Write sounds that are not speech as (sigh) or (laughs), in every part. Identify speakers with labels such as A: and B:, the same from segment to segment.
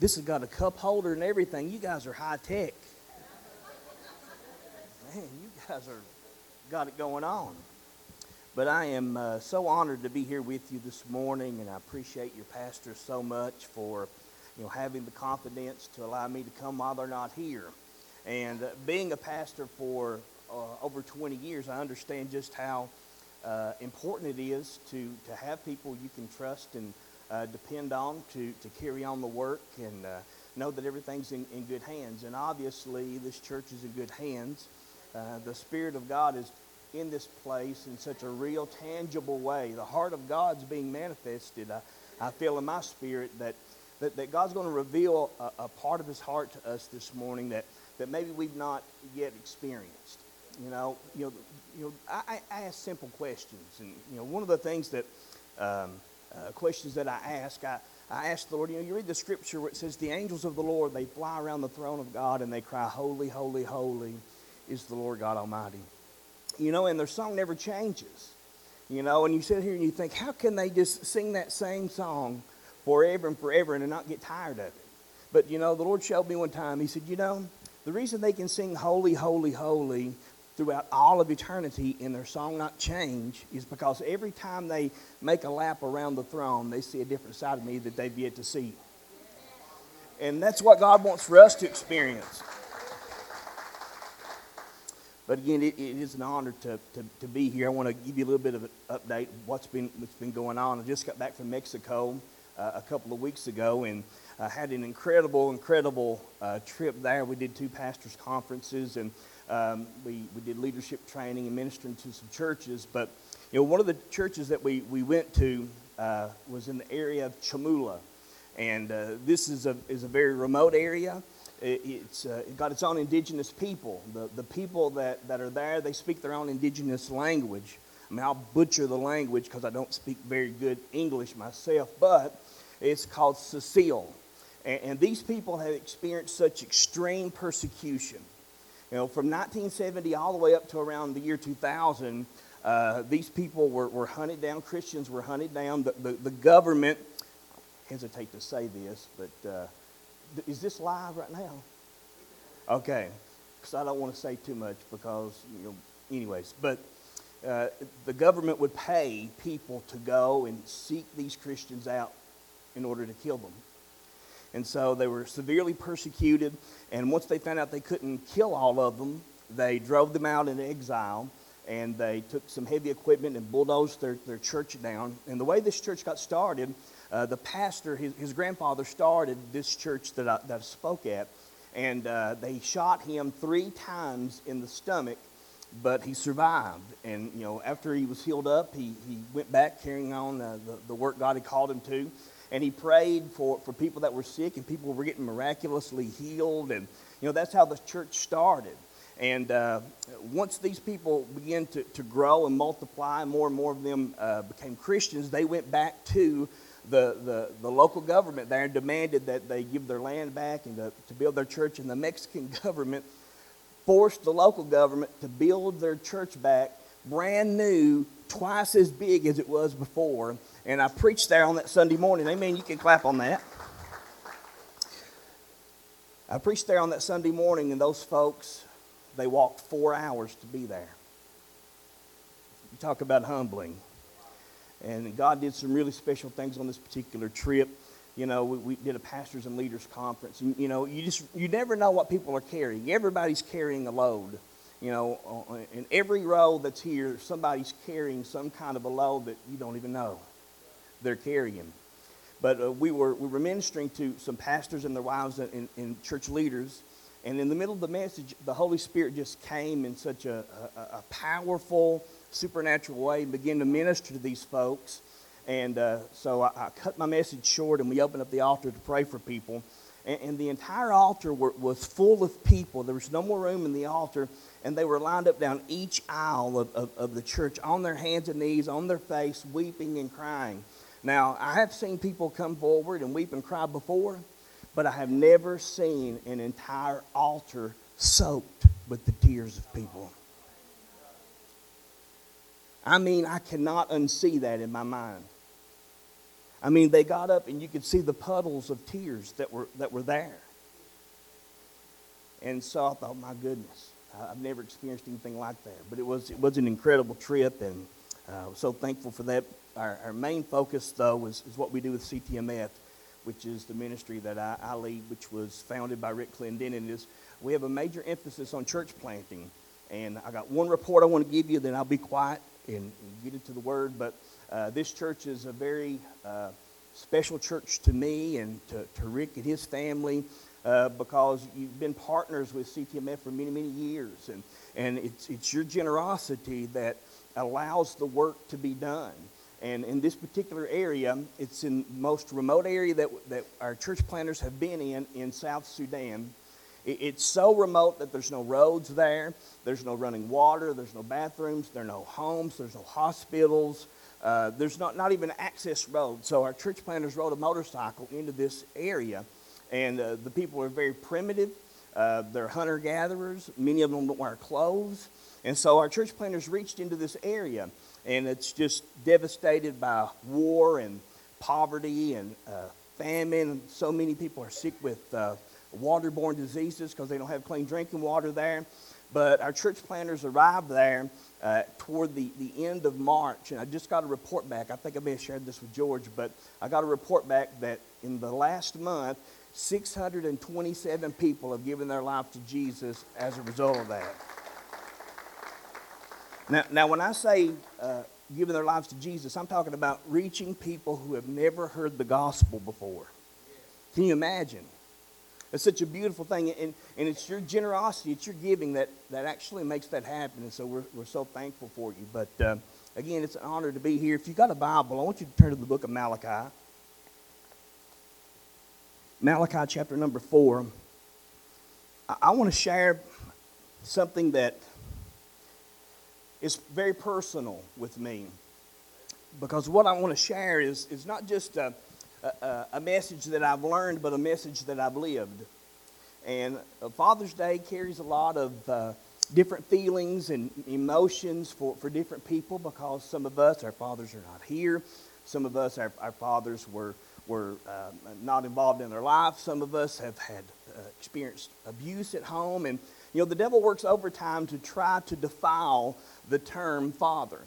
A: This has got a cup holder and everything. You guys are high tech. Man, you guys are got it going on. But I am uh, so honored to be here with you this morning, and I appreciate your pastor so much for you know having the confidence to allow me to come while they're not here. And uh, being a pastor for uh, over 20 years, I understand just how uh, important it is to, to have people you can trust and uh, depend on to, to carry on the work and uh, know that everything's in, in good hands. And obviously, this church is in good hands. Uh, the Spirit of God is in this place in such a real, tangible way. The heart of God's being manifested. I, I feel in my spirit that, that, that God's going to reveal a, a part of His heart to us this morning that, that maybe we've not yet experienced. You know, you know, you know I, I ask simple questions. And, you know, one of the things that um, uh, questions that I ask. I, I ask the Lord, you know, you read the scripture where it says, The angels of the Lord, they fly around the throne of God and they cry, Holy, holy, holy is the Lord God Almighty. You know, and their song never changes. You know, and you sit here and you think, how can they just sing that same song forever and forever and not get tired of it? But, you know, the Lord showed me one time, He said, you know, the reason they can sing holy, holy, holy throughout all of eternity and their song not change is because every time they make a lap around the throne, they see a different side of me that they've yet to see. And that's what God wants for us to experience. But again, it, it is an honor to, to, to, be here. I want to give you a little bit of an update of what's been, what's been going on. I just got back from Mexico uh, a couple of weeks ago and uh, had an incredible, incredible uh, trip there. We did two pastors' conferences and um, we, we did leadership training and ministering to some churches. But, you know, one of the churches that we, we went to uh, was in the area of Chamula. And uh, this is a, is a very remote area. It, it's uh, it got its own indigenous people. The, the people that, that are there, they speak their own indigenous language. I mean, I'll butcher the language because I don't speak very good English myself, but it's called Cecile. And, and these people have experienced such extreme persecution you know, from 1970 all the way up to around the year 2000, uh, these people were, were hunted down. Christians were hunted down. The, the, the government, I hesitate to say this, but uh, is this live right now? Okay, because I don't want to say too much because, you know, anyways. But uh, the government would pay people to go and seek these Christians out in order to kill them. And so they were severely persecuted. And once they found out they couldn't kill all of them, they drove them out into exile and they took some heavy equipment and bulldozed their, their church down. And the way this church got started, uh, the pastor, his, his grandfather started this church that I, that I spoke at. And uh, they shot him three times in the stomach, but he survived. And, you know, after he was healed up, he, he went back carrying on uh, the, the work God had called him to and he prayed for, for people that were sick and people were getting miraculously healed. And you know that's how the church started. And uh, once these people began to, to grow and multiply more and more of them uh, became christians they went back to the, the, the local government there and demanded that they give their land back and to, to build their church. And the mexican (laughs) government forced the local government to build their church back brand new twice as big as it was before and I preached there on that Sunday morning. Amen. You can clap on that. I preached there on that Sunday morning, and those folks, they walked four hours to be there. You talk about humbling. And God did some really special things on this particular trip. You know, we, we did a pastors and leaders conference. And, you know, you just, you never know what people are carrying. Everybody's carrying a load. You know, in every row that's here, somebody's carrying some kind of a load that you don't even know they're carrying. But uh, we, were, we were ministering to some pastors and their wives and, and, church leaders. And in the middle of the message, the Holy Spirit just came in such a, a, a powerful, supernatural way and began to minister to these folks. And uh, so I, I, cut my message short and we opened up the altar to pray for people. And, and the entire altar were, was full of people. There was no more room in the altar. And they were lined up down each aisle of, of, of the church on their hands and knees, on their face, weeping and crying. Now, I have seen people come forward and weep and cry before, but I have never seen an entire altar soaked with the tears of people. I mean, I cannot unsee that in my mind. I mean, they got up and you could see the puddles of tears that were, that were there. And so I thought, my goodness, I've never experienced anything like that. But it was, it was an incredible trip, and uh, I was so thankful for that. Our, our main focus, though, is, is what we do with CTMF, which is the ministry that I, I lead, which was founded by Rick Clendenin. Is we have a major emphasis on church planting. And I got one report I want to give you, then I'll be quiet and, and get into the word. But uh, this church is a very uh, special church to me and to, to Rick and his family uh, because you've been partners with CTMF for many, many years. And, and it's, it's your generosity that allows the work to be done. And in this particular area, it's in the most remote area that, that our church planters have been in, in South Sudan. it's so remote that there's no roads there, there's no running water, there's no bathrooms, there are no homes, there's no hospitals. Uh, there's not, not even access road. So our church planters rode a motorcycle into this area, and uh, the people are very primitive. Uh, they're hunter gatherers. Many of them don't wear clothes. And so our church planters reached into this area, and it's just devastated by war and poverty and uh, famine. So many people are sick with uh, waterborne diseases because they don't have clean drinking water there. But our church planters arrived there uh, toward the, the end of March, and I just got a report back. I think I may have shared this with George, but I got a report back that in the last month, 627 people have given their life to Jesus as a result of that. Now, now when I say uh, giving their lives to Jesus, I'm talking about reaching people who have never heard the gospel before. Can you imagine? It's such a beautiful thing, and, and it's your generosity, it's your giving that, that actually makes that happen. And so we're, we're so thankful for you. But uh, again, it's an honor to be here. If you've got a Bible, I want you to turn to the book of Malachi. Malachi chapter number four. I, I want to share something that is very personal with me. Because what I want to share is, is not just a a, a message that I've learned, but a message that I've lived. And Father's Day carries a lot of uh, different feelings and emotions for, for different people because some of us, our fathers are not here. Some of us, our, our fathers were, were uh, not involved in their life. Some of us have had uh, experienced abuse at home. And, you know, the devil works overtime to try to defile the term father.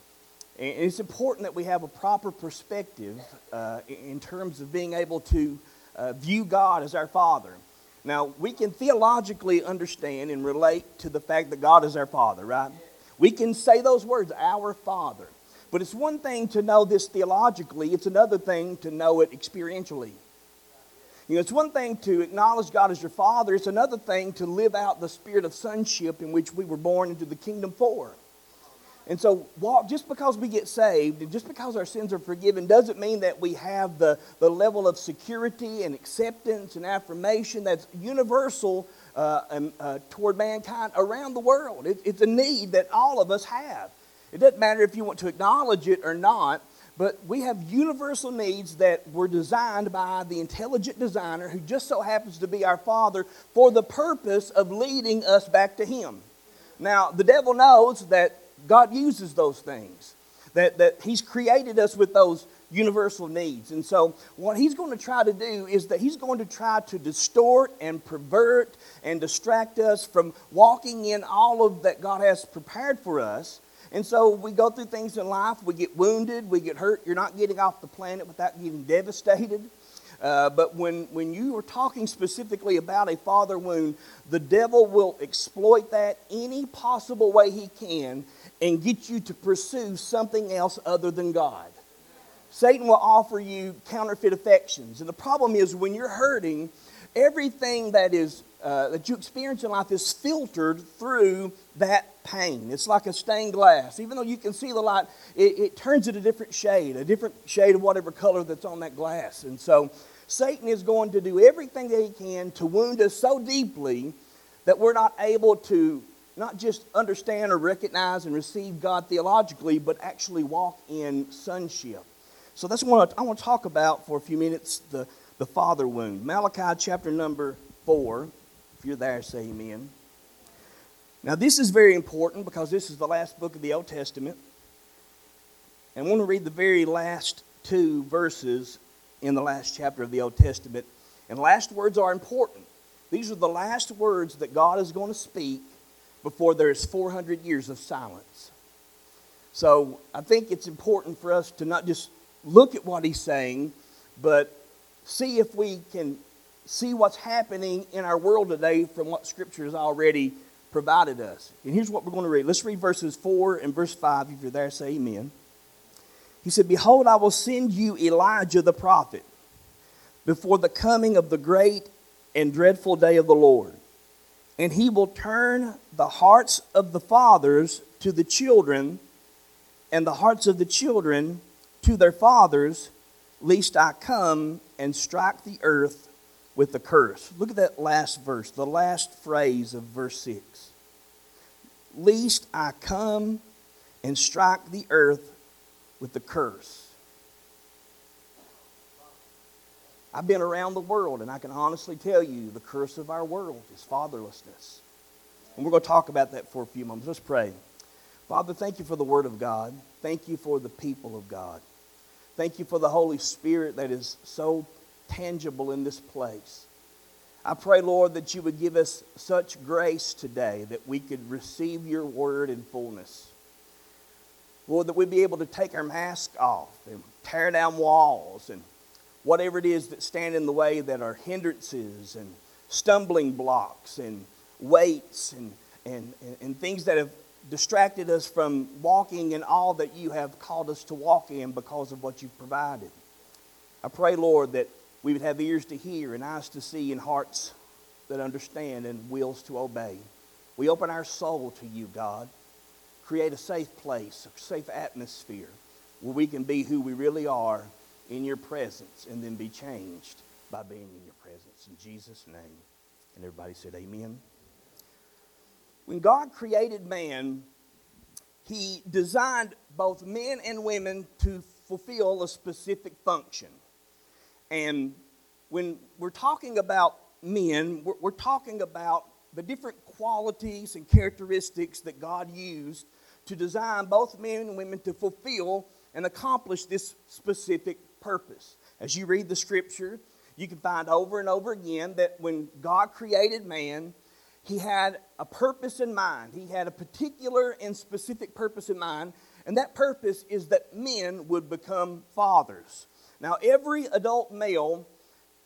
A: And it's important that we have a proper perspective uh, in terms of being able to uh, view God as our Father. Now, we can theologically understand and relate to the fact that God is our Father, right? We can say those words, our Father. But it's one thing to know this theologically, it's another thing to know it experientially. You know, it's one thing to acknowledge God as your Father, it's another thing to live out the spirit of sonship in which we were born into the kingdom for. And so, just because we get saved and just because our sins are forgiven doesn't mean that we have the, the level of security and acceptance and affirmation that's universal uh, uh, toward mankind around the world. It, it's a need that all of us have. It doesn't matter if you want to acknowledge it or not, but we have universal needs that were designed by the intelligent designer who just so happens to be our Father for the purpose of leading us back to Him. Now, the devil knows that God uses those things. That, that He's created us with those universal needs. And so, what He's going to try to do is that He's going to try to distort and pervert and distract us from walking in all of that God has prepared for us. And so, we go through things in life, we get wounded, we get hurt. You're not getting off the planet without getting devastated. Uh, but when, when you are talking specifically about a father wound, the devil will exploit that any possible way he can and get you to pursue something else other than God. Satan will offer you counterfeit affections. And the problem is when you're hurting, everything that is uh, that you experience in life is filtered through that pain. It's like a stained glass. Even though you can see the light, it, it turns it a different shade, a different shade of whatever color that's on that glass. And so Satan is going to do everything that he can to wound us so deeply that we're not able to not just understand or recognize and receive God theologically, but actually walk in sonship. So that's what I want to talk about for a few minutes the, the father wound. Malachi chapter number 4. If you're there, say amen. Now, this is very important because this is the last book of the Old Testament. And I want to read the very last two verses in the last chapter of the Old Testament. And last words are important. These are the last words that God is going to speak before there is 400 years of silence. So I think it's important for us to not just look at what he's saying, but see if we can see what's happening in our world today from what Scripture has already provided us. And here's what we're going to read. Let's read verses 4 and verse 5. If you're there, say amen. He said, Behold, I will send you Elijah the prophet before the coming of the great and dreadful day of the Lord. And he will turn the hearts of the fathers to the children, and the hearts of the children to their fathers, lest I come and strike the earth with the curse. Look at that last verse, the last phrase of verse 6. Lest I come and strike the earth with the curse. I've been around the world, and I can honestly tell you the curse of our world is fatherlessness. And we're going to talk about that for a few moments. Let's pray. Father, thank you for the Word of God. Thank you for the people of God. Thank you for the Holy Spirit that is so tangible in this place. I pray, Lord, that you would give us such grace today that we could receive your word in fullness. Lord, that we'd be able to take our mask off and tear down walls and whatever it is that stand in the way that are hindrances and stumbling blocks and weights and, and, and things that have distracted us from walking in all that you have called us to walk in because of what you've provided. I pray, Lord, that we would have ears to hear and eyes to see and hearts that understand and wills to obey. We open our soul to you, God. Create a safe place, a safe atmosphere where we can be who we really are in your presence and then be changed by being in your presence. In Jesus' name. And everybody said, Amen. When God created man, he designed both men and women to fulfill a specific function. And when we're talking about men, we're, we're, talking about the different qualities and characteristics that God used to design both men and women to fulfill and accomplish this specific purpose. As you read the scripture, you can find over and over again that when God created man, he had a purpose in mind. He had a particular and specific purpose in mind, and that purpose is that men would become fathers. Now, every adult male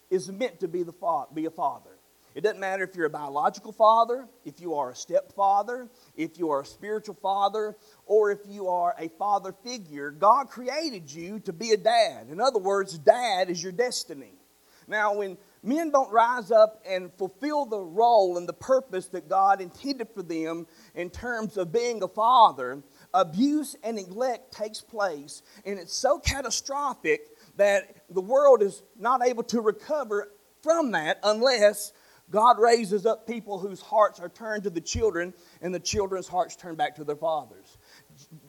A: is meant to be, the fa- be a father. It doesn't matter if you're a biological father, if you are a stepfather, if you are a spiritual father, or if you are a father figure. God created you to be a dad. In other words, dad is your destiny. Now, when men don't rise up and fulfill the role and the purpose that God intended for them in terms of being a father, abuse and neglect takes place, and it's so catastrophic that the world is not able to recover from that unless God raises up people whose hearts are turned to the children and the children's hearts turn back to their fathers.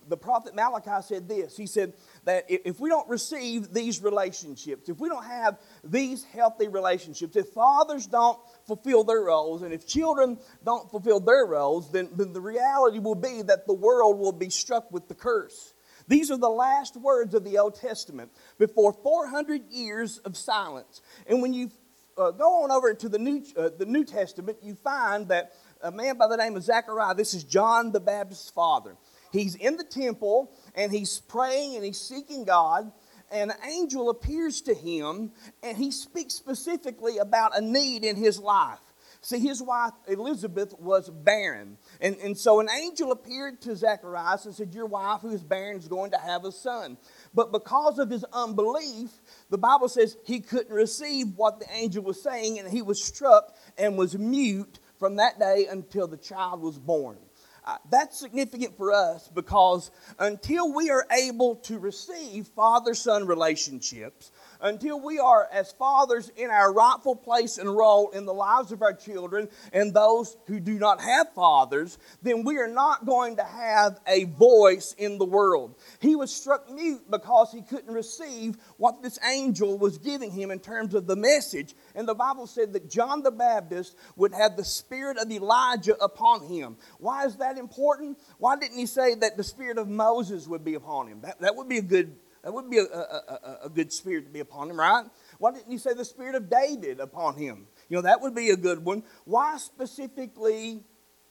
A: The prophet Malachi said this He said that if we don't receive these relationships, if we don't have these healthy relationships, if fathers don't fulfill their roles, and if children don't fulfill their roles, then, then the reality will be that the world will be struck with the curse. These are the last words of the Old Testament before 400 years of silence. And when you uh, go on over to the New, uh, the New Testament, you find that a man by the name of Zechariah, this is John the Baptist's father. He's in the temple and he's praying and he's seeking God. And an angel appears to him and he speaks specifically about a need in his life. See, his wife Elizabeth was barren. And, and so an angel appeared to Zacharias and said, Your wife, who is barren, is going to have a son. But because of his unbelief, the Bible says he couldn't receive what the angel was saying, and he was struck and was mute from that day until the child was born. Uh, that's significant for us because until we are able to receive father son relationships, until we are, as fathers, in our rightful place and role in the lives of our children and those who do not have fathers, then we are not going to have a voice in the world. He was struck mute because he couldn't receive what this angel was giving him in terms of the message. And the Bible said that John the Baptist would have the spirit of Elijah upon him. Why is that important? Why didn't he say that the spirit of Moses would be upon him? That, that would be a good That would be a, a, a, a good spirit to be upon him, right? Why didn't you say the spirit of David upon him? You know, that would be a good one. Why specifically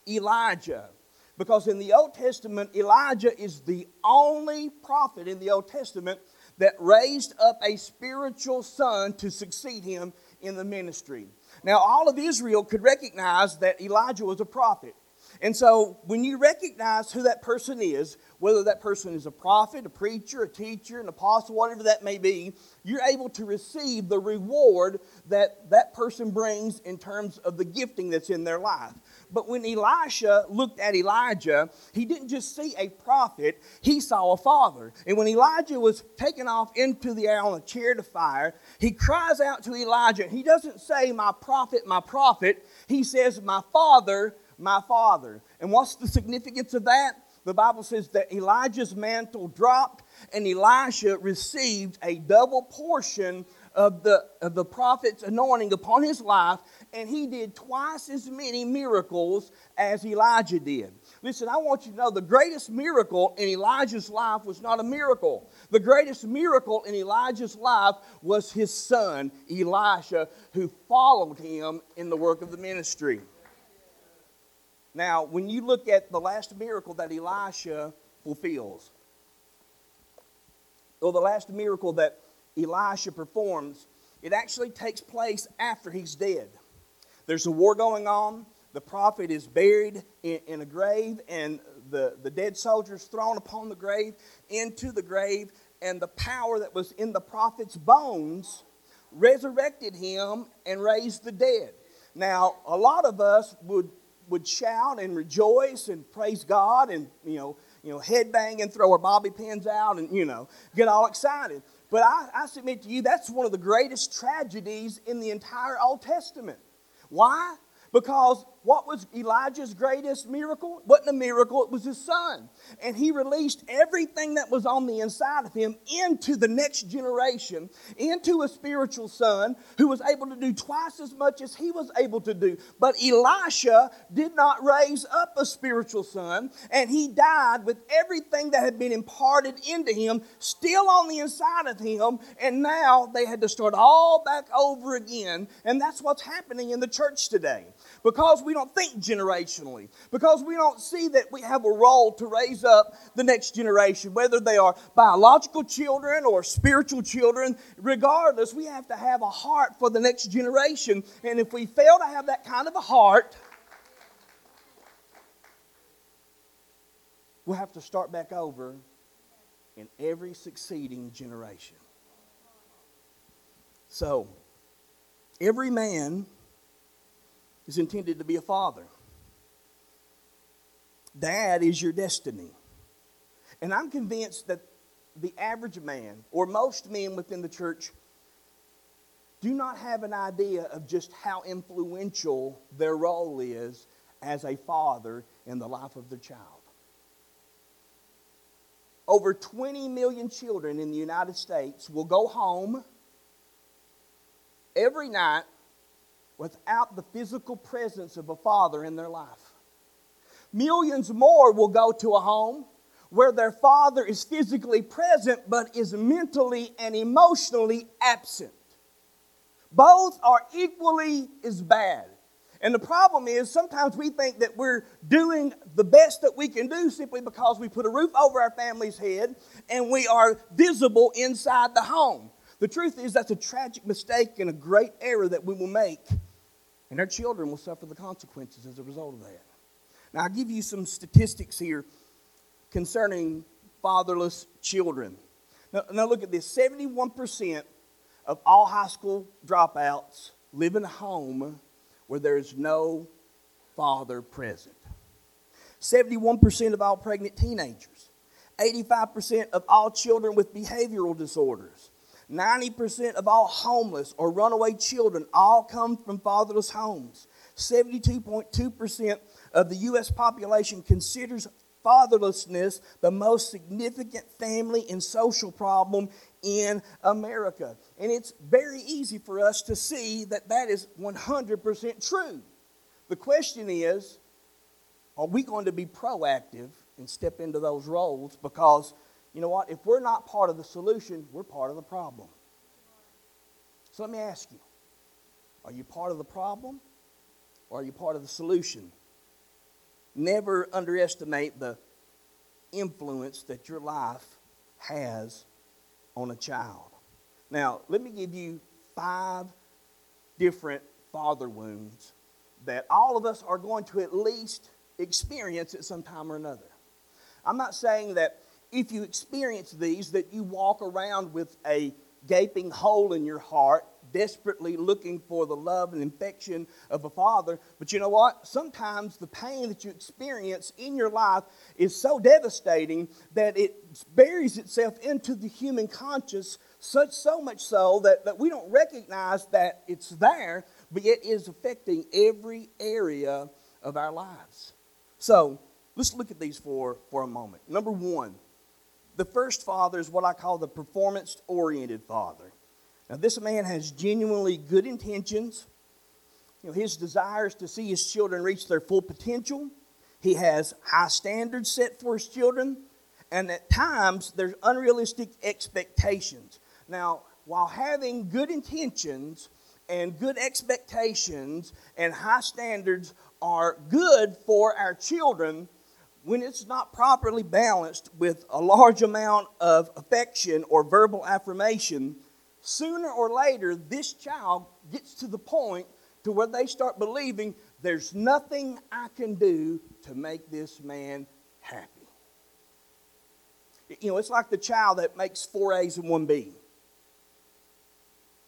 A: Elijah? Because in the Old Testament, Elijah is the only prophet in the Old Testament that raised up a spiritual son to succeed him in the ministry. Now, all of Israel could recognize that Elijah was a prophet. And so, when you recognize who that person is, whether that person is a prophet, a preacher, a teacher, an apostle, whatever that may be, you're able to receive the reward that that person brings in terms of the gifting that's in their life. But when Elisha looked at Elijah, he didn't just see a prophet, he saw a father. And when Elijah was taken off into the air on a chariot of fire, he cries out to Elijah. He doesn't say, My prophet, my prophet. He says, My father, my father. And what's the significance of that? The Bible says that Elijah's mantle dropped and Elisha received a double portion of the, of the prophet's anointing upon his life, and he did twice as many miracles as Elijah did. Listen, I want you to know the greatest miracle in Elijah's life was not a miracle. The greatest miracle in Elijah's life was his son, Elisha, who followed him in the work of the ministry. Now, when you look at the last miracle that Elisha fulfills, or the last miracle that Elisha performs, it actually takes place after he's dead. There's a war going on. The prophet is buried in, in a grave, and the, the dead soldiers thrown upon the grave into the grave, and the power that was in the prophet's bones resurrected him and raised the dead. Now, a lot of us would would shout and rejoice and praise God and, you know, you know, headbang and throw our bobby pins out and, you know, get all excited. But I, I submit to you, that's one of the greatest tragedies in the entire Old Testament. Why? Because what was Elijah's greatest miracle? It wasn't a miracle, it was his son. And he released everything that was on the inside of him into the next generation, into a spiritual son who was able to do twice as much as he was able to do. But Elisha did not raise up a spiritual son, and he died with everything that had been imparted into him still on the inside of him. And now they had to start all back over again. And that's what's happening in the church today because we don't think generationally, because we don't see that we have a role to raise up the next generation, whether they are biological children or spiritual children, regardless, we have to have a heart for the next generation. And if we fail to have that kind of a heart, we'll have to start back over in every succeeding generation. So, every man is intended to be a father. Dad is your destiny. And I'm convinced that the average man, or most men within the church, do not have an idea of just how influential their role is as a father in the life of their child. Over 20 million children in the United States will go home every night without the physical presence of a father in their life. Millions more will go to a home where their father is physically present but is mentally and emotionally absent. Both are equally as bad. And the problem is sometimes we think that we're doing the best that we can do simply because we put a roof over our family's head and we are visible inside the home. The truth is that's a tragic mistake and a great error that we will make and their children will suffer the consequences as a result of that. Now, I'll give you some statistics here concerning fatherless children. Now, now look at this 71% of all high school dropouts live in a home where there is no father present. 71% of all pregnant teenagers. 85% of all children with behavioral disorders. 90% of all homeless or runaway children all come from fatherless homes. 72.2% of the U.S. population considers fatherlessness the most significant family and social problem in America. And it's very easy for us to see that that is 100% true. The question is are we going to be proactive and step into those roles? Because you know what? If we're not part of the solution, we're part of the problem. So let me ask you are you part of the problem or are you part of the solution? Never underestimate the influence that your life has on a child. Now, let me give you five different father wounds that all of us are going to at least experience at some time or another. I'm not saying that if you experience these that you walk around with a gaping hole in your heart desperately looking for the love and affection of a father. But you know what? Sometimes the pain that you experience in your life is so devastating that it buries itself into the human conscious, such so much so that, that we don't recognize that it's there, but yet is affecting every area of our lives. So let's look at these for, for a moment. Number one, the first father is what I call the performance oriented father. Now, this man has genuinely good intentions. You know, his desire is to see his children reach their full potential. He has high standards set for his children, and at times there's unrealistic expectations. Now, while having good intentions and good expectations and high standards are good for our children, when it's not properly balanced with a large amount of affection or verbal affirmation, sooner or later, this child gets to the point to where they start believing there's nothing I can do to make this man happy. You know, it's like the child that makes four A's and one B.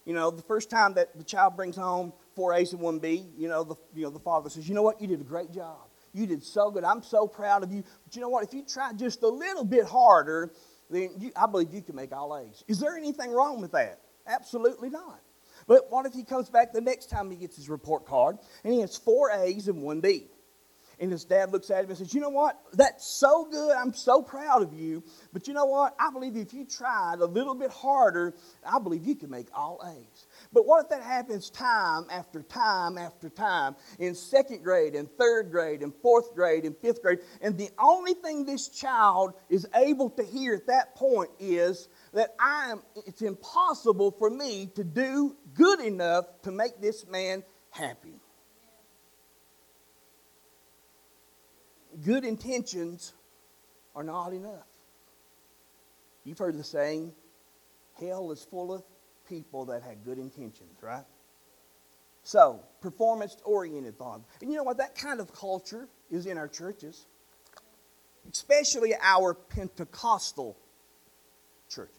A: You know, the first time that the child brings home four A's and one B, you know, the, you know, the father says, you know what, you did a great job. You did so good. I'm so proud of you. But you know what, if you try just a little bit harder, then you, I believe you can make all A's. Is there anything wrong with that? Absolutely not. But what if he comes back the next time he gets his report card and he has four A's and one B? And his dad looks at him and says, You know what? That's so good. I'm so proud of you. But you know what? I believe if you tried a little bit harder, I believe you can make all A's. But what if that happens time after time after time in second grade and third grade and fourth grade and fifth grade? And the only thing this child is able to hear at that point is, that I am, it's impossible for me to do good enough to make this man happy. Good intentions are not enough. You've heard the saying, hell is full of people that had good intentions, right? So, performance oriented thought. And you know what? That kind of culture is in our churches, especially our Pentecostal churches.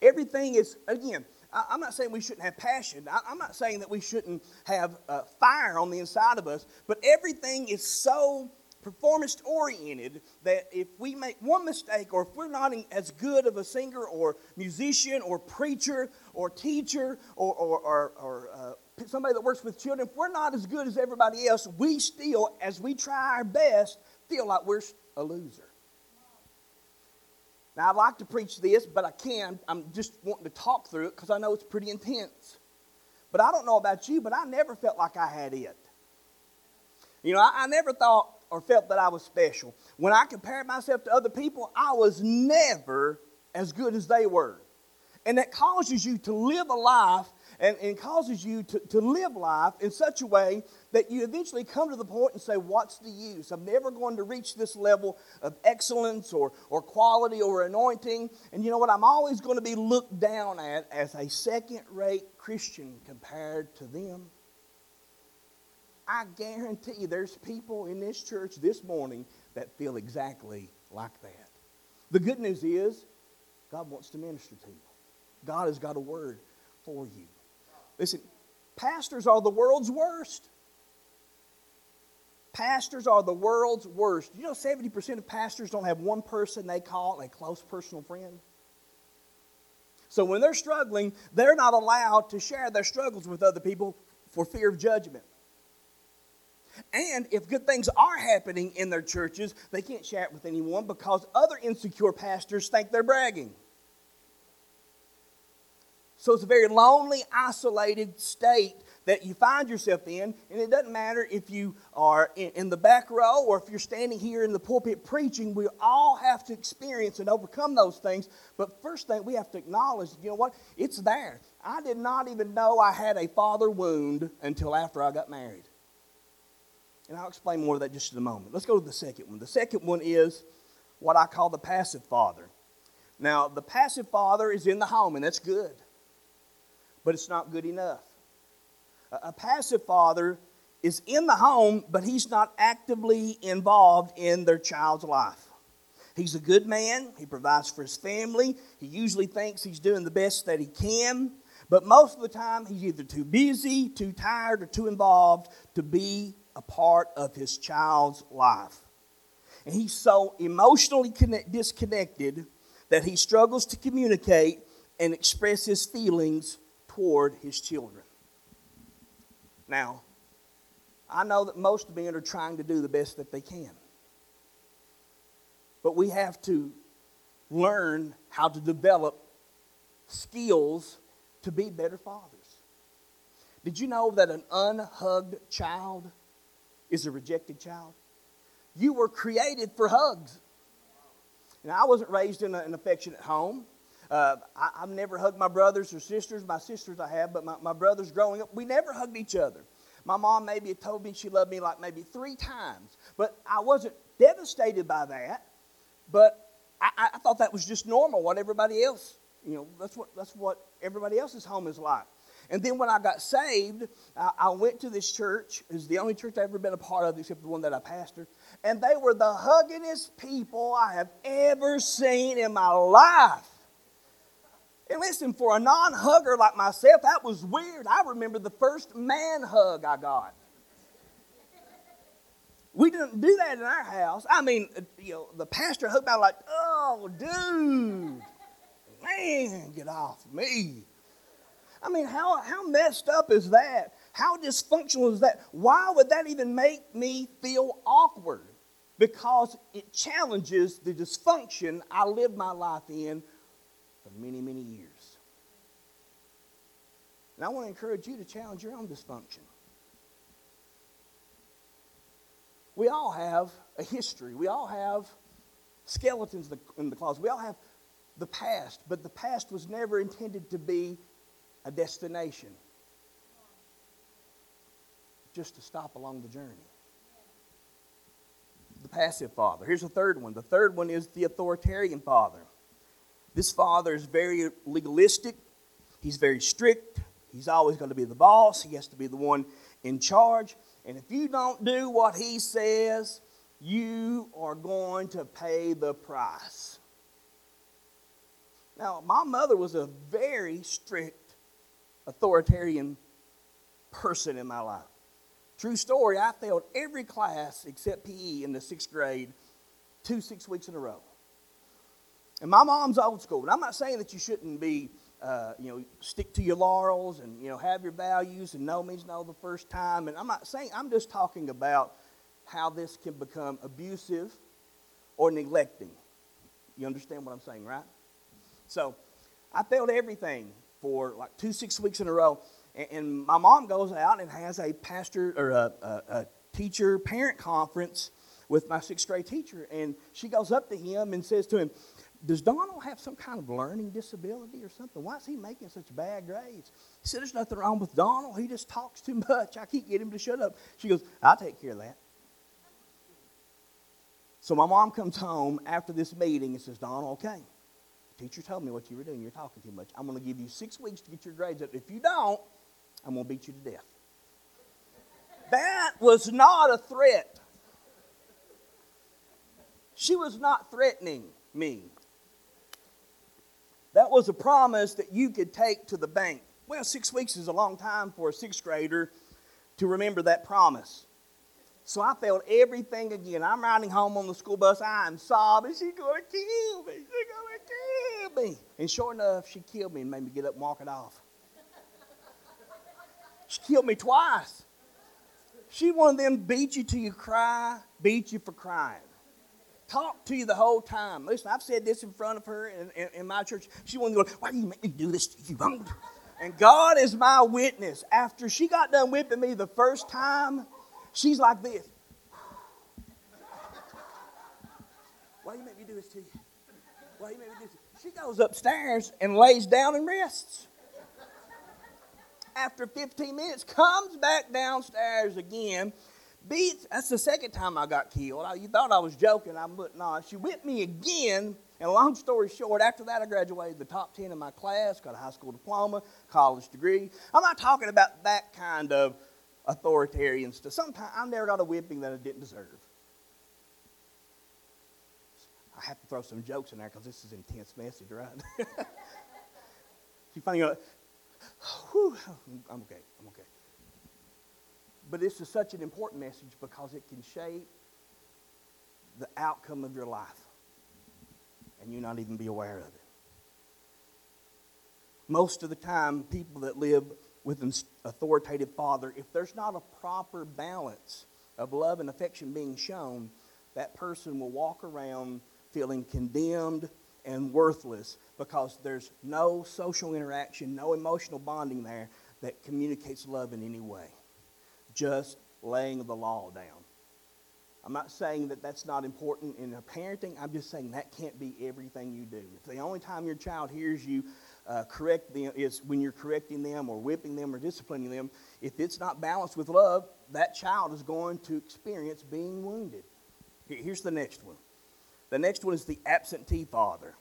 A: Everything is, again, I'm not saying we shouldn't have passion. I'm not saying that we shouldn't have uh, fire on the inside of us, but everything is so performance oriented that if we make one mistake or if we're not as good of a singer or musician or preacher or teacher or, or, or, or uh, somebody that works with children, if we're not as good as everybody else, we still, as we try our best, feel like we're a loser. Now, I'd like to preach this, but I can't. I'm just wanting to talk through it because I know it's pretty intense. But I don't know about you, but I never felt like I had it. You know, I, I never thought or felt that I was special. When I compared myself to other people, I was never as good as they were. And that causes you to live a life and, and causes you to, to live life in such a way that you eventually come to the point and say, What's the use? I'm never going to reach this level of excellence or, or quality or anointing. And you know what? I'm always going to be looked down at as a second rate Christian compared to them. I guarantee you there's people in this church this morning that feel exactly like that. The good news is, God wants to minister to you. God has got a word for you. Listen, pastors are the world's worst. Pastors are the world's worst. You know, 70% of pastors don't have one person they call a close personal friend. So when they're struggling, they're not allowed to share their struggles with other people for fear of judgment. And if good things are happening in their churches, they can't share it with anyone because other insecure pastors think they're bragging. So it's a very lonely, isolated state that you find yourself in. And it doesn't matter if you are in, in, the back row or if you're standing here in the pulpit preaching, we all have to experience and overcome those things. But first thing we have to acknowledge, you know what? It's there. I did not even know I had a father wound until after I got married. And I'll explain more of that just in a moment. Let's go to the second one. The second one is what I call the passive father. Now, the passive father is in the home, and that's good, but it's not good enough. A, passive father is in the home, but he's not actively involved in their child's life. He's a good man, he provides for his family, he usually thinks he's doing the best that he can, but most of the time he's either too busy, too tired, or too involved to be a part of his child's life. And he's so emotionally connect, disconnected that he struggles to communicate and express his feelings toward his children. Now, I know that most men are trying to do the best that they can. But we have to learn how to develop skills to be better fathers. Did you know that an unhugged child is a rejected child. You were created for hugs. Now, I wasn't raised in a, an affectionate home. Uh, I, have never hugged my brothers or sisters. My sisters I have, but my, my brothers growing up, we never hugged each other. My mom maybe told me she loved me like maybe three times, but I wasn't devastated by that. But I, I thought that was just normal, what everybody else, you know, that's what, that's what everybody else's home is like. And then when I got saved, I, I went to this church. It's the only church I've ever been a part of, except the one that I pastored. And they were the huggingest people I have ever seen in my life. And listen, for a non hugger like myself, that was weird. I remember the first man hug I got. We didn't do that in our house. I mean, you know, the pastor hugged me like, oh, dude, man, get off me. I mean, how, how messed up is that? How dysfunctional is that? Why would that even make me feel awkward? Because it challenges the dysfunction I lived my life in for many, many years. And I want to encourage you to challenge your own dysfunction. We all have a history. We all have skeletons in the closet. We all have the past, but the past was never intended to be a destination, just to stop along the journey. The passive father. Here's the third one. The third one is the authoritarian father. This father is very legalistic, he's very strict, he's always going to be the boss, he has to be the one in charge. And if you don't do what he says, you are going to pay the price. Now, my mother was a very strict authoritarian person in my life. True story, I failed every class except PE in the sixth grade two six weeks in a row. And my mom's old school. And I'm not saying that you shouldn't be, uh, you know, stick to your laurels and, you know, have your values and no means no the first time. And I'm not saying, I'm just talking about how this can become abusive or neglecting. You understand what I'm saying, right? So I failed everything for like two six weeks in a row. And, and my mom goes out and has a pastor or a, a, a teacher parent conference with my sixth grade teacher. And she goes up to him and says to him, Does Donald have some kind of learning disability or something? Why is he making such bad grades? He said, There's nothing wrong with Donald. He just talks too much. I can't get him to shut up. She goes, I'll take care of that. So my mom comes home after this meeting and says, Donald, okay, teacher told me what you were doing. You're talking too much. I'm going to give you six weeks to get your grades up. If you don't, I'm going to beat you to death. that was not a threat. She was not threatening me. That was a promise that you could take to the bank. Well, six weeks is a long time for a sixth grader to remember that promise. So I failed everything again. I'm riding home on the school bus. I'm sobbing. She's going to kill me. She's going to me. And sure enough, she killed me and made me get up and walk it off. She killed me twice. She one of them beat you till you cry, beat you for crying. talk to you the whole time. Listen, I've said this in front of her in, in, in my church. She wanted to go, Why do you make me do this to you? And God is my witness. After she got done whipping me the first time, she's like this. Why do you make me do this to you? Why do you make me do this? She goes upstairs and lays down and rests. After 15 minutes, comes back downstairs again beats. That's the second time I got killed. I, you thought I was joking. I'm but no. She whipped me again. And long story short, after that, I graduated the top 10 in my class, got a high school diploma, college degree. I'm not talking about that kind of authoritarian stuff. Sometimes I never got a whipping that I didn't deserve. I have to throw some jokes in there because this is an intense message, right? you you're like, whew, I'm okay, I'm okay. But this is such an important message because it can shape the outcome of your life and you not even be aware of it. Most of the time, people that live with an authoritative father, if there's not a proper balance of love and affection being shown, that person will walk around feeling condemned and worthless because there's no social interaction, no emotional bonding there that communicates love in any way just laying the law down. I'm not saying that that's not important in parenting. I'm just saying that can't be everything you do. If the only time your child hears you uh, correct them is when you're correcting them or whipping them or disciplining them, if it's not balanced with love, that child is going to experience being wounded. Here's the next one. The next one is the absentee father.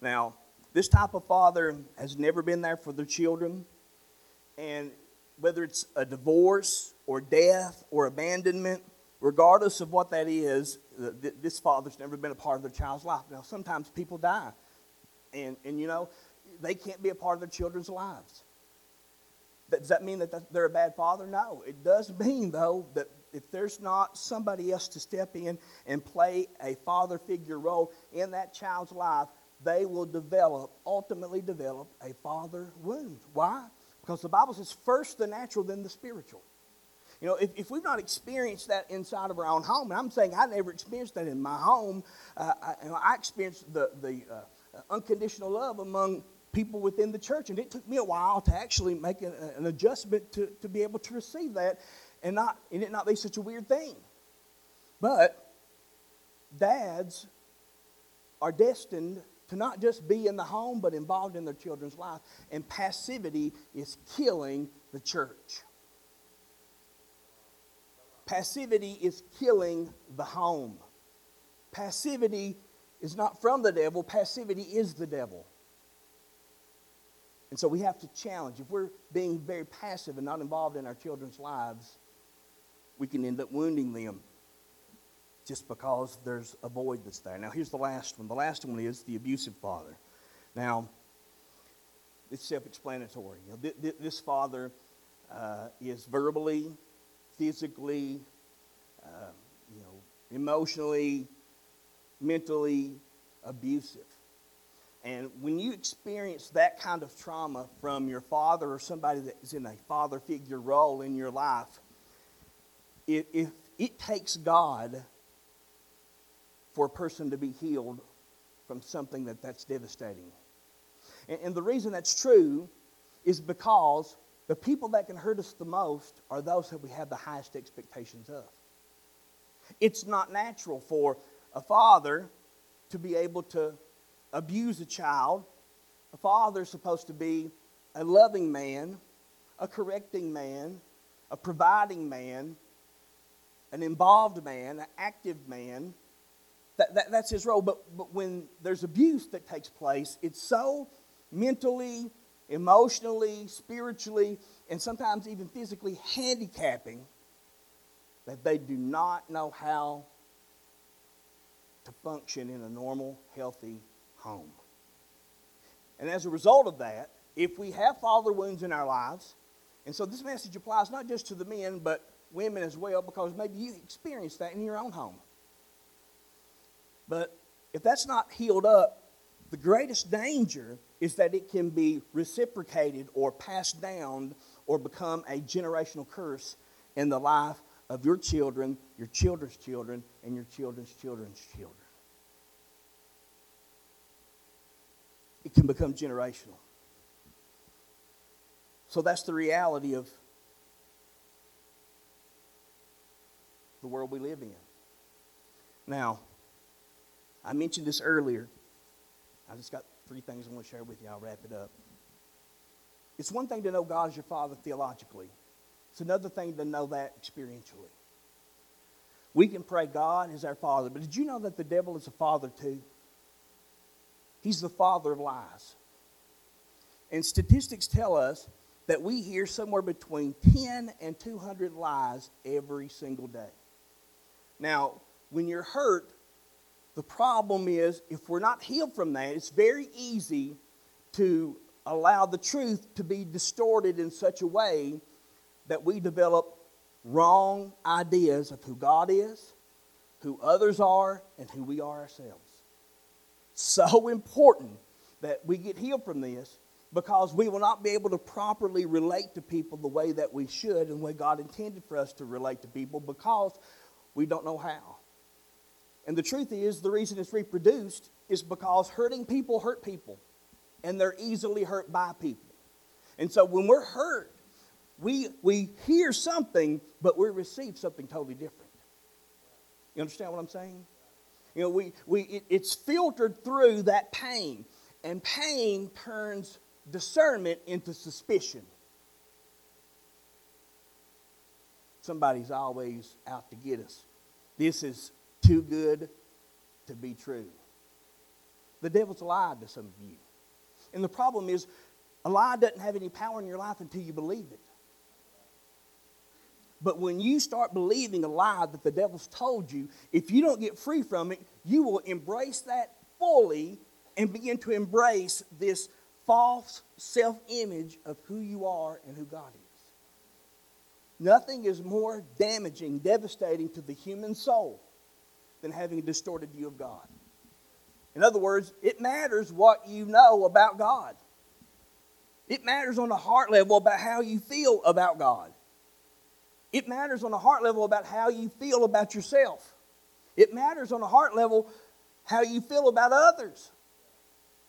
A: Now, this type of father has never been there for their children, and whether it's a divorce or death or abandonment, regardless of what that is, this father's never been a part of their child's life. Now, sometimes people die, and, and you know, they can't be a part of their children's lives. Does that mean that they're a bad father? No. It does mean, though, that if there's not somebody else to step in and play a father figure role in that child's life, they will develop, ultimately develop, a father wound. Why? Because the Bible says, first the natural, then the spiritual. You know, if, if we've not experienced that inside of our own home, and I'm saying I never experienced that in my home, uh, I, you know, I, experienced the, the uh, unconditional love among people within the church. And it took me a while to actually make an, an adjustment to, to be able to receive that and, not, and it not be such a weird thing. But dads are destined to not just be in the home, but involved in their children's life. And passivity is killing the church. Passivity is killing the home. Passivity is not from the devil, passivity is the devil. And so we have to challenge. If we're being very passive and not involved in our children's lives, we can end up wounding them just because there's a void that's there. Now, here's the last one. The last one is the abusive father. Now, it's self explanatory. You know, th- th- this father uh, is verbally, physically, uh, you know, emotionally, mentally abusive. And when you experience that kind of trauma from your father or somebody that is in a father figure role in your life, if, if it takes God for a person to be healed from something that, that's devastating. And, and the reason that's true is because the people that can hurt us the most are those that we have the highest expectations of. It's not natural for a father to be able to abuse a child. A father is supposed to be a loving man, a correcting man, a providing man, an involved man, an active man, that, that, that's his role. But, but when there's abuse that takes place, it's so mentally, emotionally, spiritually, and sometimes even physically handicapping that they do not know how to function in a normal, healthy home. And as a result of that, if we have father wounds in our lives, and so this message applies not just to the men, but women as well because maybe you experienced that in your own home. But if that's not healed up, the greatest danger is that it can be reciprocated or passed down or become a generational curse in the life of your children, your children's children, and your children's children's children. It can become generational. So that's the reality of the world we live in. Now, I mentioned this earlier. I just got three things I want to share with you. I'll wrap it up. It's one thing to know God as your Father theologically, it's another thing to know that experientially. We can pray God is our Father, but did you know that the devil is a father too? He's the father of lies. And statistics tell us that we hear somewhere between 10 and 200 lies every single day. Now, when you're hurt, the problem is if we're not healed from that, it's very easy to allow the truth to be distorted in such a way that we develop wrong ideas of who God is, who others are, and who we are ourselves. So (laughs) important that we get healed from this because we will not be able to properly relate to people the way that we should and the way God intended for us to relate to people because we don't know how. And the truth is, the reason it's reproduced is because hurting people hurt people, and they're easily hurt by people. And so when we're hurt, we, we hear something, but we receive something totally different. You understand what I'm saying? You know, we, we, it, it's filtered through that pain, and pain turns discernment into suspicion. Somebody's always out to get us. This is too good to be true. The devil's lied to some of you. And the problem is, a lie doesn't have any power in your life until you believe it. But when you start believing a lie that the devil's told you, if you don't get free from it, you will embrace that fully and begin to embrace this false self image of who you are and who God is. Nothing is more damaging, devastating to the human soul than having a distorted view of God. In other words, it matters what you know about God. It matters on the heart level about how you feel about God. It matters on the heart level about how you feel about yourself. It matters on the heart level how you feel about others.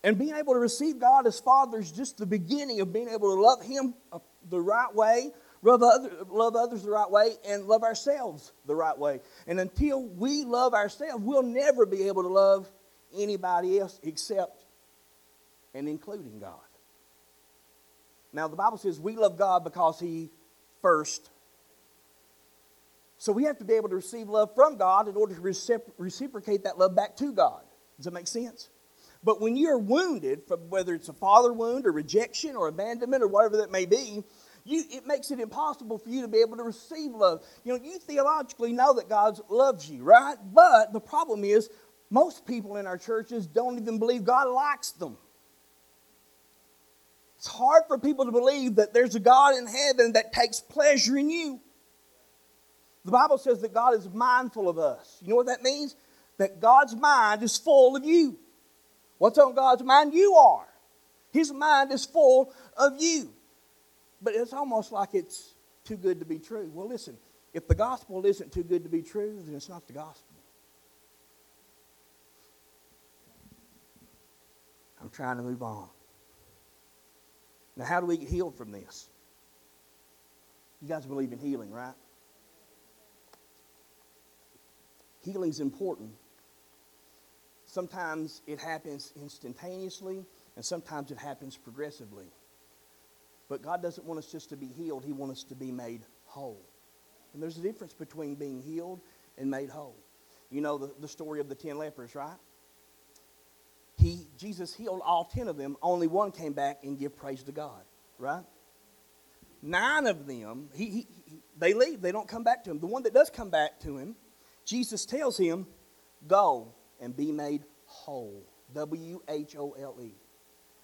A: And being able to receive God as Father is just the beginning of being able to love Him uh, the right way, love, other, love others the right way, and love ourselves the right way. And until we love ourselves, we'll never be able to love anybody else except and including God. Now, the Bible says we love God because He first. So we have to be able to receive love from God in order to reciprocate that love back to God. Does that make sense? But when you're wounded, from whether it's a father wound or rejection or abandonment or whatever that may be, you, it makes it impossible for you to be able to receive love. You know, you theologically know that God loves you, right? But the problem is, most people in our churches don't even believe God likes them. It's hard for people to believe that there's a God in heaven that takes pleasure in you. The Bible says that God is mindful of us. You know what that means? That God's mind is full of you. What's on God's mind? You are. His mind is full of you. But it's almost like it's too good to be true. Well, listen, if the gospel isn't too good to be true, then it's not the gospel. I'm trying to move on. Now, how do we get healed from this? You guys believe in healing, right? Healing's important Sometimes it happens instantaneously, and sometimes it happens progressively. But God doesn't want us just to be healed, He wants us to be made whole. And there's a difference between being healed and made whole. You know the, the story of the ten lepers, right? He, Jesus healed all ten of them, only one came back and give praise to God, right? Nine of them, he, he, he, they leave, they don't come back to him. The one that does come back to him, Jesus tells him, Go, and be made whole. W H O L E.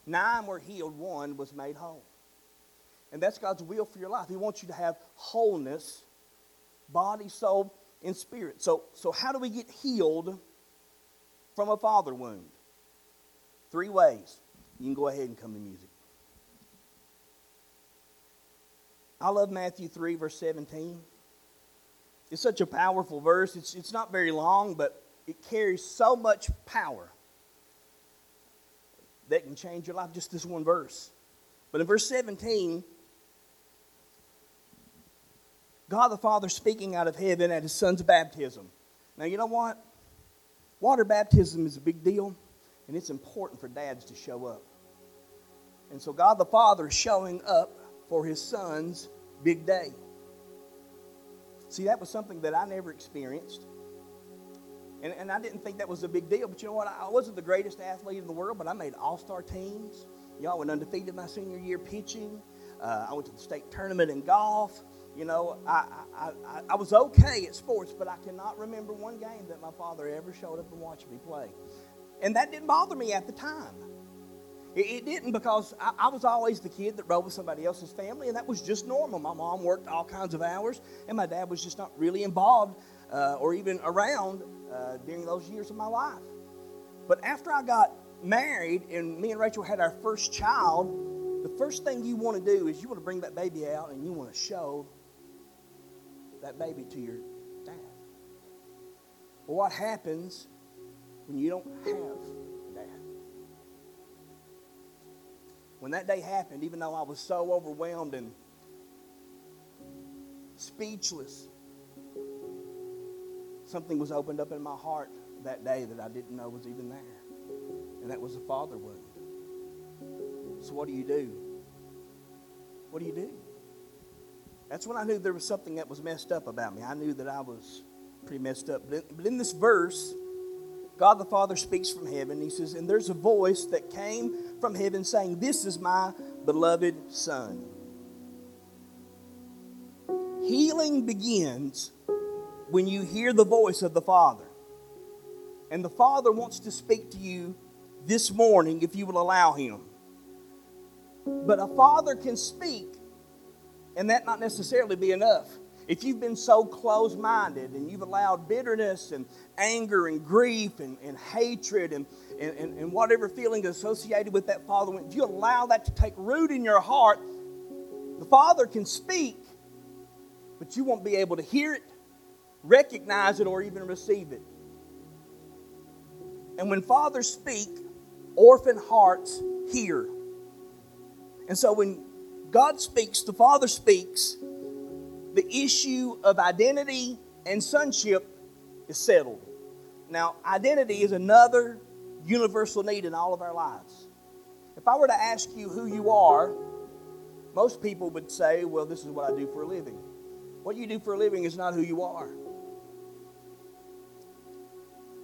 A: Nine were healed, one was made whole. And that's God's will for your life. He wants you to have wholeness, body, soul, and spirit. So, so how do we get healed from a father wound? Three ways. You can go ahead and come to music. I love Matthew 3, verse 17. It's such a powerful verse. It's, it's not very long, but it carries so much power. that can change your life, just this one verse. But in verse 17, God the Father speaking out of heaven at his son's baptism. Now, you know what? Water baptism is a big deal, and it's important for dads to show up. And so, God the Father is showing up for his son's big day. See, that was something that I never experienced. And, and I didn't think that was a big deal. But you know what? I wasn't the greatest athlete in the world, but I made all star teams. Y'all went undefeated my senior year pitching. Uh, I went to the state tournament in golf. You know, I, I, I, I was okay at sports, but I cannot remember one game that my father ever showed up and watched me play. And that didn't bother me at the time. It, it didn't because I, I, was always the kid that rode with somebody else's family, and that was just normal. My mom worked all kinds of hours, and my dad was just not really involved uh, or even around uh, during those years of my life. But after I got married and me and Rachel had our first child, the first thing you want to do is you want to bring that baby out and you want to show that baby to your dad. Well, what happens when you don't have a dad? When that day happened, even though I was so overwhelmed and speechless, something was opened up in my heart that day that I didn't know was even there. And that was a father wound. So, what do you do? What do you do? That's when I knew there was something that was messed up about me. I knew that I was pretty messed up. But in, but in this verse, God the Father speaks from heaven. He says, And there's a voice that came from heaven saying, This is my beloved Son. Healing begins when you hear the voice of the Father. And the Father wants to speak to you this morning if you will allow Him. But a father can speak and that not necessarily be enough. If you've been so close minded and you've allowed bitterness and anger and grief and, and hatred and, and, and, whatever feeling associated with that father, if you allow that to take root in your heart, the father can speak, but you won't be able to hear it, recognize it, or even receive it. And when fathers speak, orphan hearts hear. And so when God speaks, the Father speaks, the issue of identity and sonship is settled. Now, identity is another universal need in all of our lives. If I were to ask you who you are, most people would say, Well, this is what I do for a living. What you do for a living is not who you are.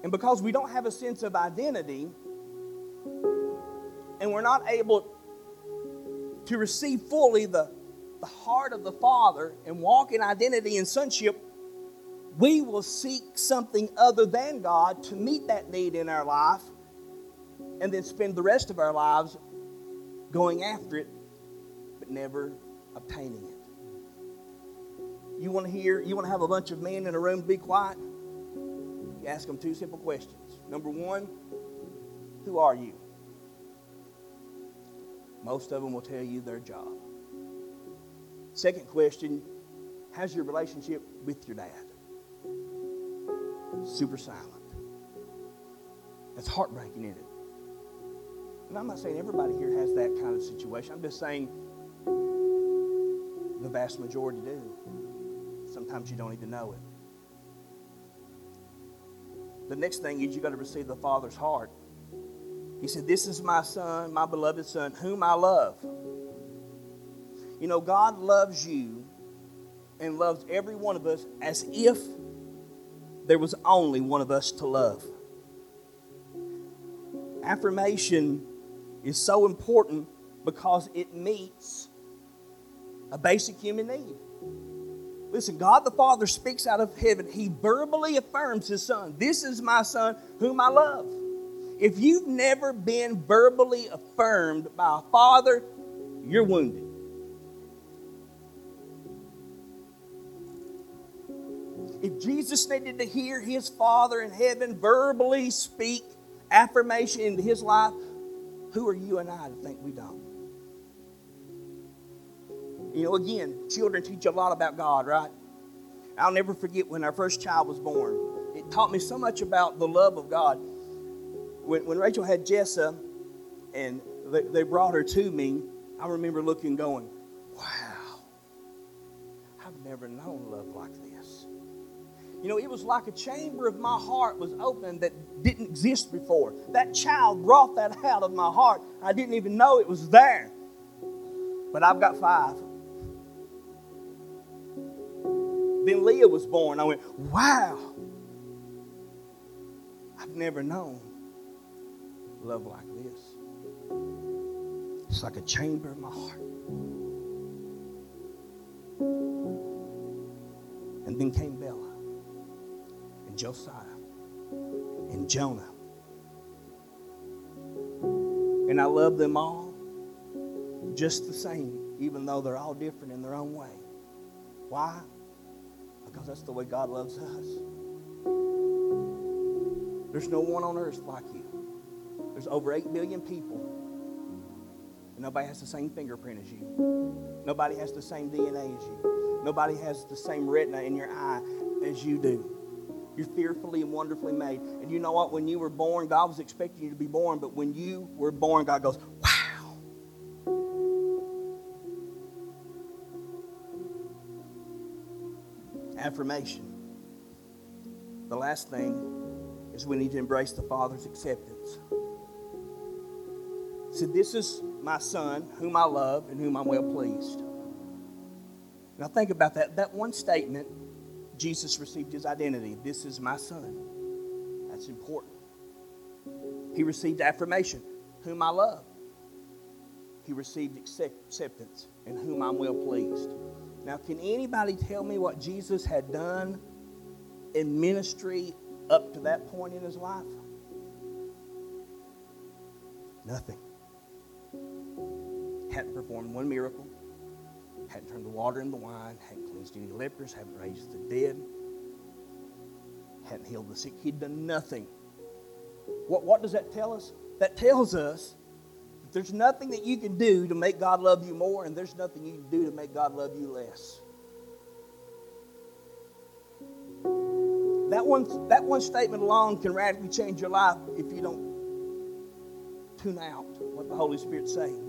A: And because we don't have a sense of identity, and we're not able to receive fully the, the heart of the Father and walk in identity and sonship, we will seek something other than God to meet that need in our life and then spend the rest of our lives going after it but never obtaining it. You want to hear, you want to have a bunch of men in a room be quiet? You ask them two simple questions. Number one, who are you? Most of them will tell you their job. Second question How's your relationship with your dad? Super silent. That's heartbreaking, isn't it? And I'm not saying everybody here has that kind of situation. I'm just saying the vast majority do. Sometimes you don't even know it. The next thing is you got to receive the Father's heart. He said, This is my son, my beloved son, whom I love. You know, God loves you and loves every one of us as if there was only one of us to love. Affirmation is so important because it meets a basic human need. Listen, God the Father speaks out of heaven. He verbally affirms His Son. This is my Son whom I love. If you've never been verbally affirmed by a father, you're wounded. If Jesus needed to hear his Father in heaven verbally speak affirmation into his life, who are you and I to think we don't? You know, again, children teach a lot about God, right? I'll never forget when our first child was born. It taught me so much about the love of God when, when Rachel had Jessa, and they, they brought her to me. I remember looking, going, "Wow, I've never known love like this." You know, it was like a chamber of my heart was open that didn't exist before. That child brought that out of my heart. I didn't even know it was there. But I've got five. Then Leah was born. I went, wow. I've never known love like this. It's like a chamber in my heart. And then came Bella and Josiah and Jonah. And I love them all just the same, even though they're all different in their own way. Why? Because that's the way God loves us. There's no one on earth like you. There's over 8 billion people. And nobody has the same fingerprint as you. Nobody has the same DNA as you. Nobody has the same retina in your eye as you do. You're fearfully and wonderfully made. And you know what? When you were born, God was expecting you to be born. But when you were born, God goes, wow. Affirmation. The last thing is we need to embrace the Father's acceptance. So this is my son, whom I love and whom I'm well pleased. Now think about that. That one statement, Jesus received his identity. This is my son. That's important. He received affirmation, whom I love. He received acceptance, in whom I'm well pleased. Now, can anybody tell me what Jesus had done in ministry up to that point in his life? Nothing. Hadn't performed one miracle, hadn't turned the water into wine, hadn't cleansed any lepers, hadn't raised the dead, hadn't healed the sick. He'd done nothing. What, what does that tell us? That tells us that there's nothing that you can do to make God love you more, and there's nothing you can do to make God love you less. That one, that one statement alone can radically change your life if you don't tune out what the Holy Spirit's saying.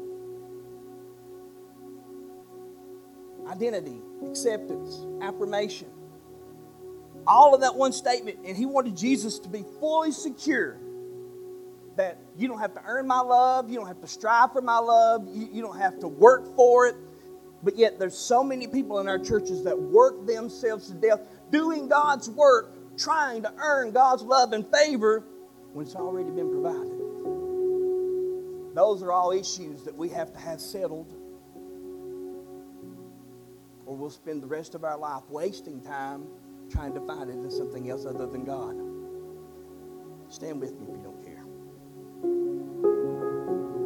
A: Identity, acceptance, affirmation. All of that one statement, and he wanted Jesus to be fully secure that you don't have to earn my love, you don't have to strive for my love, you, you don't have to work for it. But yet, there's so many people in our churches that work themselves to death doing God's work, trying to earn God's love and favor when it's already been provided. Those are all issues that we have to have settled, or we'll spend the rest of our life wasting time trying to find it in something else other than God. Stand with me if you don't.